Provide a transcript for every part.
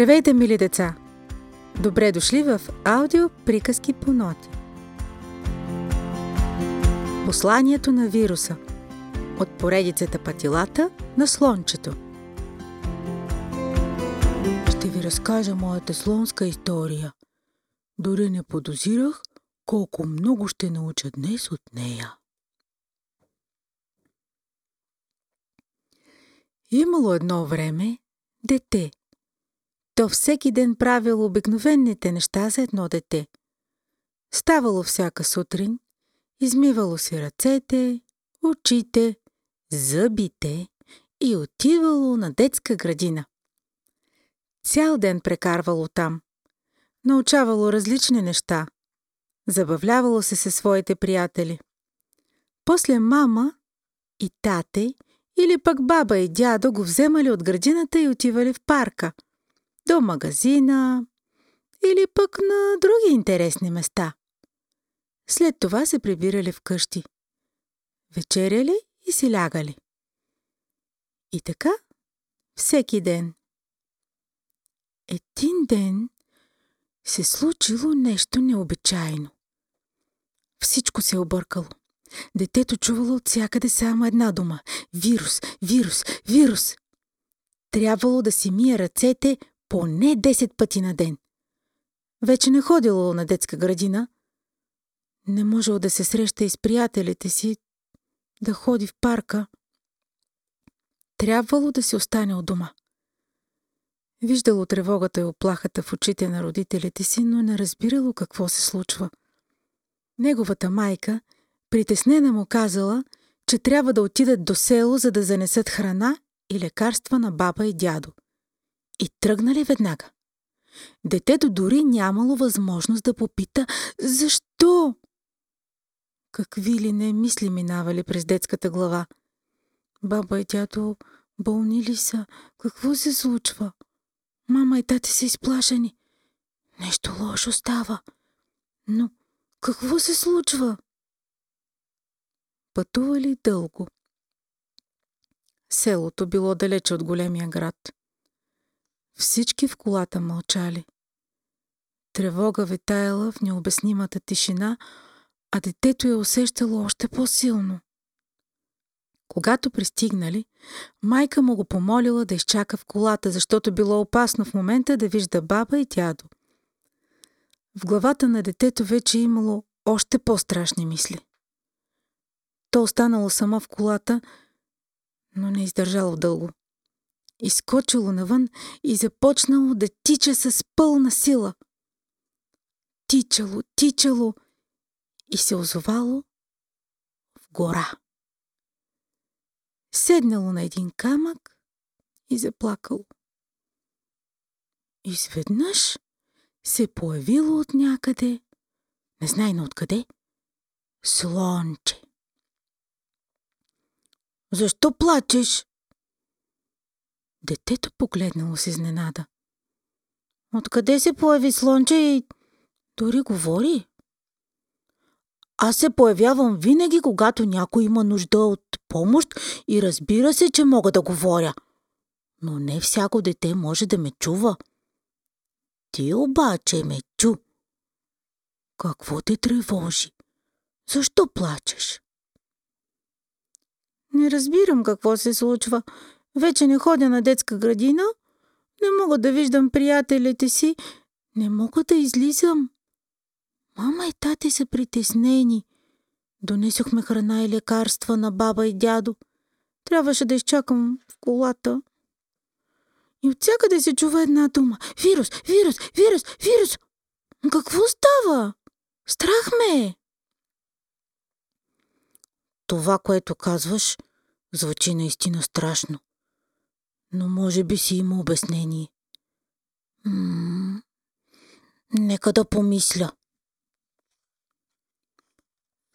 Здравейте, мили деца! Добре дошли в аудио приказки по ноти. Посланието на вируса от поредицата Патилата на слончето. Ще ви разкажа моята слонска история. Дори не подозирах колко много ще науча днес от нея. Имало едно време дете – то всеки ден правило обикновените неща за едно дете. Ставало всяка сутрин, измивало си ръцете, очите, зъбите и отивало на детска градина. Цял ден прекарвало там. Научавало различни неща. Забавлявало се със своите приятели. После мама и тате или пък баба и дядо го вземали от градината и отивали в парка – до магазина или пък на други интересни места. След това се прибирали вкъщи. Вечеряли и си лягали. И така всеки ден. Един ден се случило нещо необичайно. Всичко се е объркало. Детето чувало от всякъде само една дума – вирус, вирус, вирус. Трябвало да си мие ръцете поне 10 пъти на ден. Вече не ходило на детска градина. Не можело да се среща и с приятелите си, да ходи в парка. Трябвало да си остане от дома. Виждало тревогата и оплахата в очите на родителите си, но не разбирало какво се случва. Неговата майка, притеснена му казала, че трябва да отидат до село, за да занесат храна и лекарства на баба и дядо и тръгнали веднага. Детето дори нямало възможност да попита «Защо?» Какви ли не мисли минавали през детската глава. Баба и тято болни ли са? Какво се случва? Мама и тати са изплашени. Нещо лошо става. Но какво се случва? Пътували дълго. Селото било далече от големия град. Всички в колата мълчали. Тревога витаяла в необяснимата тишина, а детето я усещало още по-силно. Когато пристигнали, майка му го помолила да изчака в колата, защото било опасно в момента да вижда баба и дядо. В главата на детето вече имало още по-страшни мисли. То останало сама в колата, но не издържало дълго изкочило навън и започнало да тича с пълна сила. Тичало, тичало и се озовало в гора. Седнало на един камък и заплакало. Изведнъж се появило от някъде, не знай на откъде, слонче. Защо плачеш? Детето погледнало с изненада. Откъде се появи слонче и дори говори? Аз се появявам винаги, когато някой има нужда от помощ и разбира се, че мога да говоря. Но не всяко дете може да ме чува. Ти обаче ме чу. Какво те тревожи? Защо плачеш? Не разбирам какво се случва. Вече не ходя на детска градина, не мога да виждам приятелите си, не мога да излизам. Мама и тати са притеснени. Донесохме храна и лекарства на баба и дядо. Трябваше да изчакам в колата. И от всякъде се чува една дума. Вирус, вирус, вирус, вирус. Какво става? Страх ме е. Това, което казваш, звучи наистина страшно но може би си има обяснение. М-м- нека да помисля.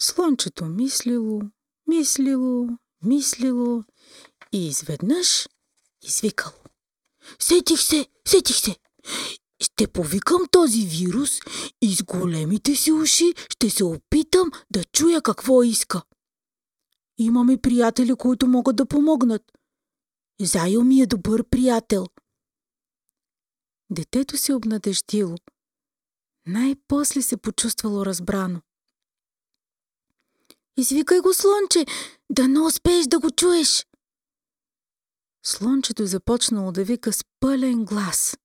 Слънчето мислило, мислило, мислило и изведнъж извикало. Сетих се, сетих се! Ще повикам този вирус и с големите си уши ще се опитам да чуя какво иска. Имаме приятели, които могат да помогнат. Зайо ми е добър приятел. Детето се обнадеждило. Най-после се почувствало разбрано. Извикай го, слонче, да не успееш да го чуеш. Слончето започнало да вика с пълен глас.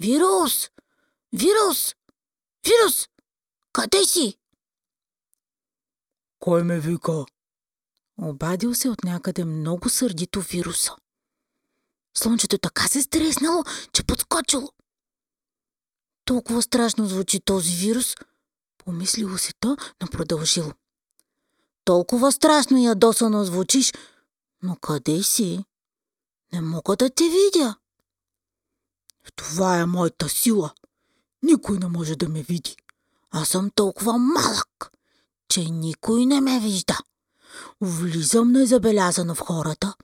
Вирус! Вирус! Вирус! Къде си? Кой ме вика? Обадил се от някъде много сърдито вируса. Слънчето така се стреснало, че подскочило. Толкова страшно звучи този вирус, помислило се то, но продължило. Толкова страшно и ядосано звучиш, но къде си? Не мога да те видя. Това е моята сила. Никой не може да ме види. Аз съм толкова малък, че никой не ме вижда. Влизам незабелязано в хората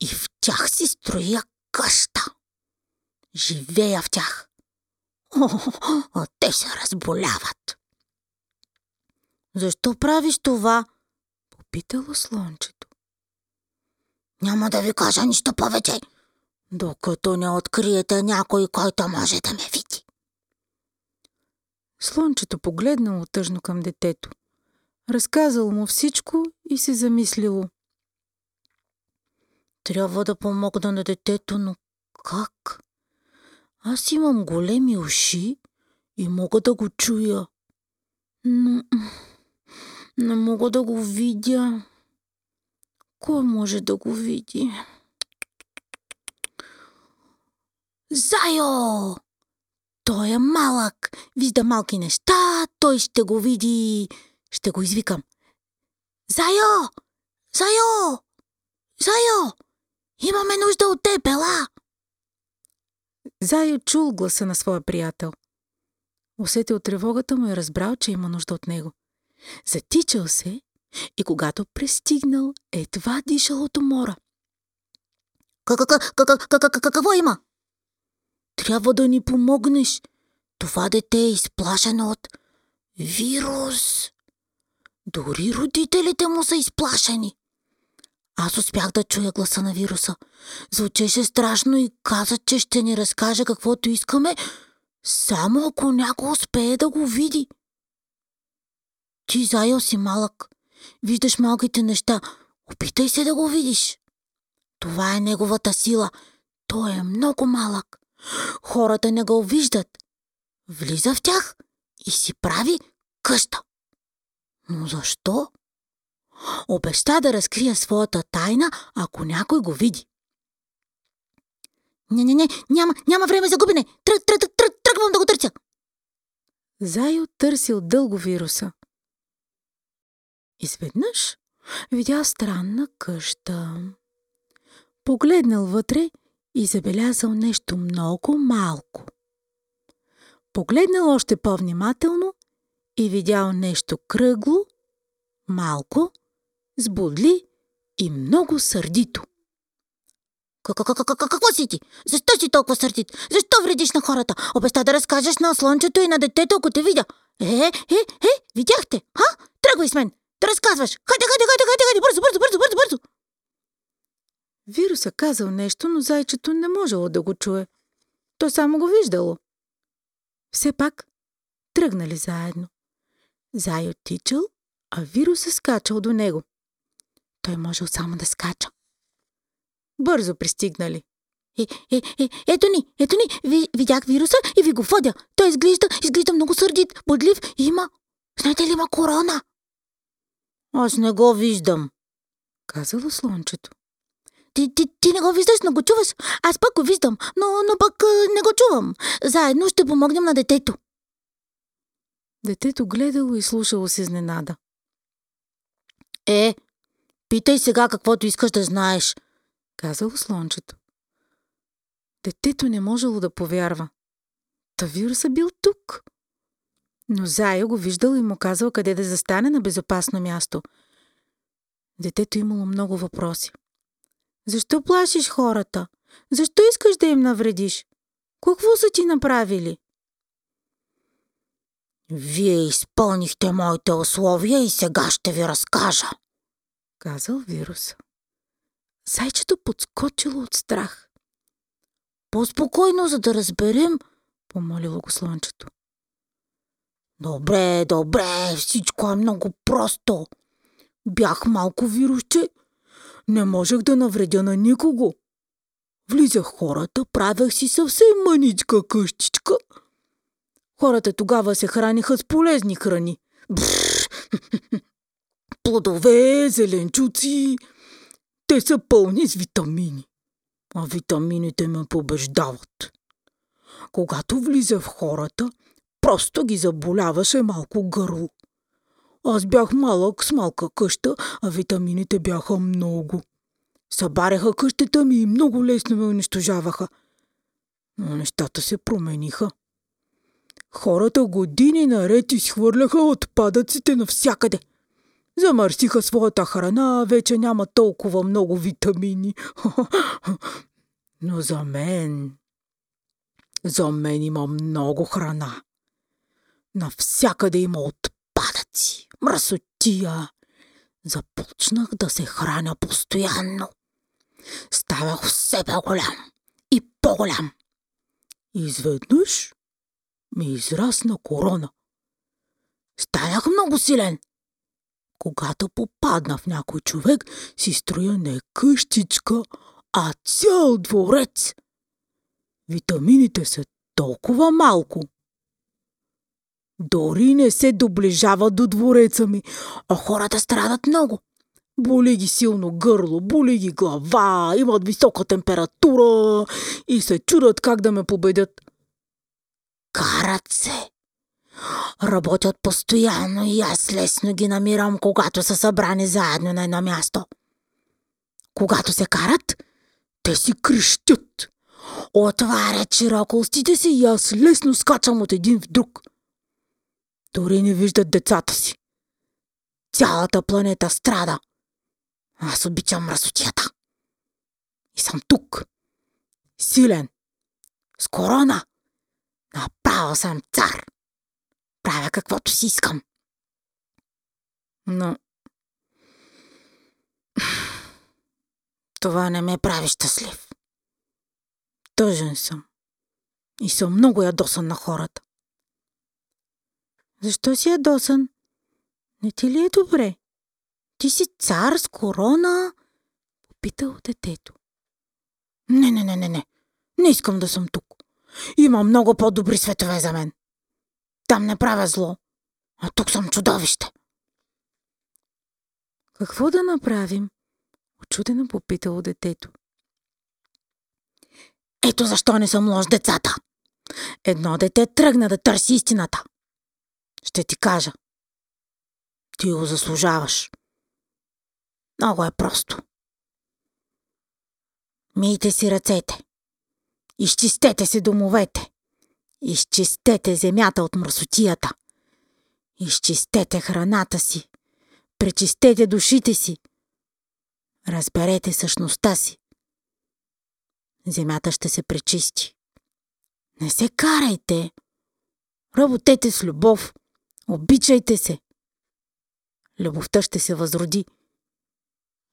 и в тях си строя къща. Живея в тях. О, те се разболяват. Защо правиш това? Попитало слончето. Няма да ви кажа нищо повече, докато не откриете някой, който може да ме види. Слончето погледнало тъжно към детето. Разказало му всичко и се замислило. Трябва да помогна на детето, но как? Аз имам големи уши и мога да го чуя. Но не мога да го видя. Кой може да го види? Зайо! Той е малък, вижда малки неща, той ще го види. Ще го извикам. Зайо! Зайо! Зайо! Имаме нужда от теб, ела! Зайо чул гласа на своя приятел. Усетил тревогата му и разбрал, че има нужда от него. Затичал се и когато пристигнал, едва дишал от умора. Какво има? Трябва да ни помогнеш. Това дете е изплашено от вирус. Дори родителите му са изплашени. Аз успях да чуя гласа на вируса. Звучеше страшно и каза, че ще ни разкаже каквото искаме, само ако някой успее да го види. Ти, Зайо, си малък. Виждаш малките неща. Опитай се да го видиш. Това е неговата сила. Той е много малък. Хората не го виждат. Влиза в тях и си прави къща. Но защо? Обеща да разкрия своята тайна, ако някой го види. Не, не, не, няма, няма време за губене. Тръг, тръг, тръг, тръг, тръгвам да го търся. Зайо търсил дълго вируса. Изведнъж видял странна къща. Погледнал вътре и забелязал нещо много малко. Погледнал още по-внимателно и видял нещо кръгло, малко, с бодли и много сърдито. Какво си ти? Защо си толкова сърдит? Защо вредиш на хората? Обеща да разкажеш на слънчето и на детето, ако те видя. Е, е, е, видяхте? Ха? Тръгвай с мен. Да разказваш. Хайде, хайде, хайде, хайде, хайде, бързо, бързо, бързо, бързо, бързо. Вируса казал нещо, но зайчето не можело да го чуе. То само го виждало. Все пак тръгнали заедно. Зай оттичал, а вируса скачал до него. Той можел само да скача. Бързо пристигнали. Е, е, е, ето ни, ето ни, ви, видях вируса и ви го водя. Той изглежда, изглежда много сърдит, бодлив и има... Знаете ли, има корона? Аз не го виждам, казало слончето. Ти, ти, ти не го виждаш, но го чуваш. Аз пък го виждам, но, но пък не го чувам. Заедно ще помогнем на детето. Детето гледало и слушало с изненада. Е, питай сега каквото искаш да знаеш, казало слончето. Детето не можело да повярва. Та вируса бил тук. Но Зая го виждал и му казал къде да застане на безопасно място. Детето имало много въпроси. Защо плашиш хората? Защо искаш да им навредиш? Какво са ти направили? Вие изпълнихте моите условия и сега ще ви разкажа, казал вируса. Зайчето подскочило от страх. По-спокойно, за да разберем, помолило го слънчето. Добре, добре, всичко е много просто. Бях малко вирусче. Не можех да навредя на никого. Влизах хората, правех си съвсем маничка къщичка. Хората тогава се храниха с полезни храни. Бррр. Плодове, зеленчуци. Те са пълни с витамини. А витамините ме побеждават. Когато влиза в хората, просто ги заболяваше малко гърло. Аз бях малък с малка къща, а витамините бяха много. Събаряха къщата ми и много лесно ме унищожаваха. Но нещата се промениха. Хората години наред изхвърляха отпадъците навсякъде. Замърсиха своята храна, вече няма толкова много витамини. Но за мен, за мен има много храна. Навсякъде има отпадъци, мръсотия. Започнах да се храня постоянно. Ставах все по-голям и по-голям. Изведнъж ми израсна корона. Станах много силен. Когато попадна в някой човек, си строя не къщичка, а цял дворец. Витамините са толкова малко. Дори не се доближава до двореца ми, а хората страдат много. Боли ги силно гърло, боли ги глава, имат висока температура и се чудат как да ме победят. Карат се. Работят постоянно и аз лесно ги намирам, когато са събрани заедно на едно място. Когато се карат, те си крещят. Отварят широко устите си и аз лесно скачам от един в друг. Дори не виждат децата си. Цялата планета страда. Аз обичам мръсотията. И съм тук. Силен. С корона. Направо съм цар. Правя каквото си искам. Но... Това не ме прави щастлив. Тъжен съм. И съм много ядосан на хората. Защо си ядосан? Не ти ли е добре? Ти си цар с корона? Попитал детето. Не, не, не, не, не. Не искам да съм тук. Има много по-добри светове за мен. Там не правя зло, а тук съм чудовище. Какво да направим? Очудено попитало детето. Ето защо не съм лош децата. Едно дете тръгна да търси истината. Ще ти кажа. Ти го заслужаваш. Много е просто. Мийте си ръцете. Изчистете си домовете. Изчистете земята от мръсотията. Изчистете храната си. Пречистете душите си. Разберете същността си. Земята ще се пречисти. Не се карайте. Работете с любов. Обичайте се. Любовта ще се възроди.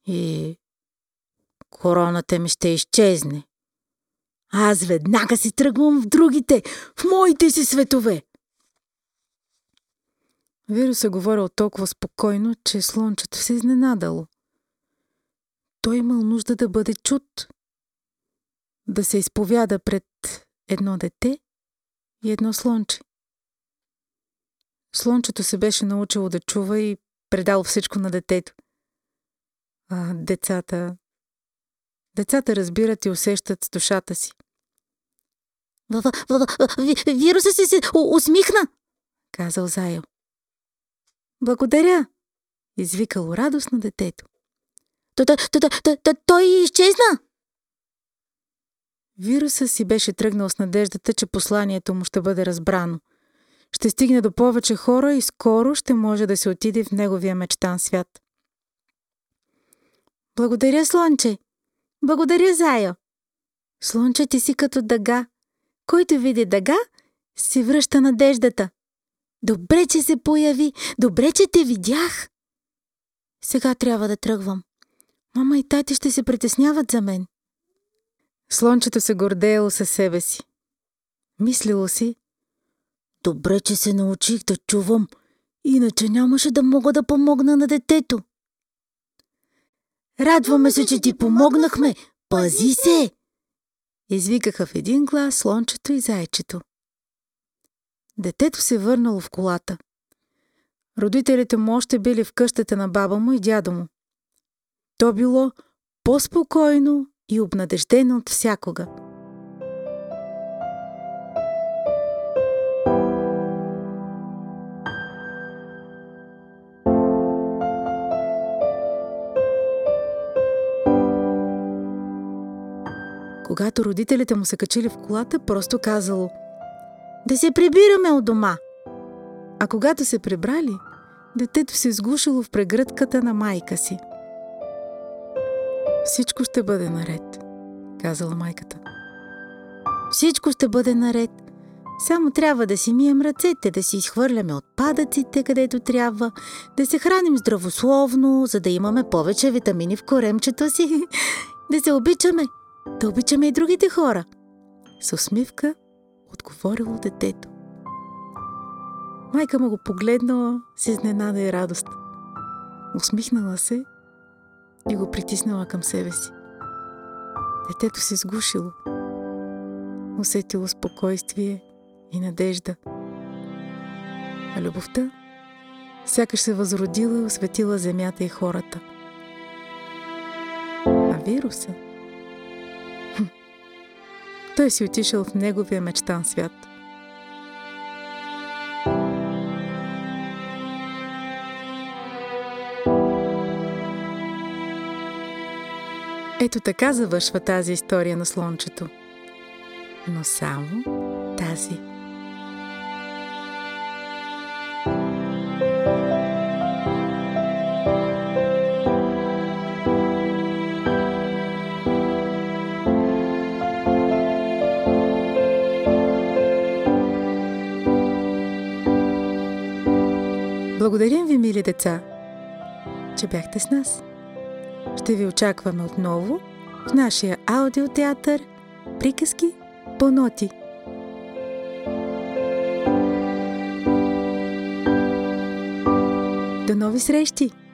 И короната ми ще изчезне. Аз веднага си тръгвам в другите, в моите си светове. Вирус е говорил толкова спокойно, че слончето се изненадало. Той имал нужда да бъде чут, да се изповяда пред едно дете и едно слонче. Слончето се беше научило да чува и предало всичко на детето. А децата... Децата разбират и усещат с душата си. Вируса си се усмихна, казал Зайл. Благодаря, извикало радостно детето. Той изчезна. Вируса си беше тръгнал с надеждата, че посланието му ще бъде разбрано. Ще стигне до повече хора и скоро ще може да се отиде в неговия мечтан свят. Благодаря, Слонче! Благодаря, Зайо! Слонче, ти си като дъга. Който види дъга, си връща надеждата. Добре, че се появи. Добре, че те видях. Сега трябва да тръгвам. Мама и тати ще се притесняват за мен. Слончето се гордеело със себе си. Мислило си, Добре, че се научих да чувам, иначе нямаше да мога да помогна на детето. Радваме се, че ти помогнахме. Пази се! Извикаха в един глас слончето и зайчето. Детето се върнало в колата. Родителите му още били в къщата на баба му и дядо му. То било по-спокойно и обнадеждено от всякога. Когато родителите му се качили в колата, просто казало «Да се прибираме от дома!» А когато се прибрали, детето се сгушило в прегръдката на майка си. Всичко ще бъде наред, казала майката. Всичко ще бъде наред. Само трябва да си мием ръцете, да си изхвърляме отпадъците където трябва, да се храним здравословно, за да имаме повече витамини в коремчето си, да се обичаме, да обичаме и другите хора. С усмивка отговорило детето. Майка му го погледнала с изненада и радост. Усмихнала се и го притиснала към себе си. Детето се сгушило. Усетило спокойствие и надежда. А любовта сякаш се възродила и осветила земята и хората. А вируса той си отишъл в неговия мечтан свят. Ето така завършва тази история на слончето. Но само тази. Деца, че бяхте с нас. Ще ви очакваме отново в нашия аудиотеатър Приказки по ноти. До нови срещи!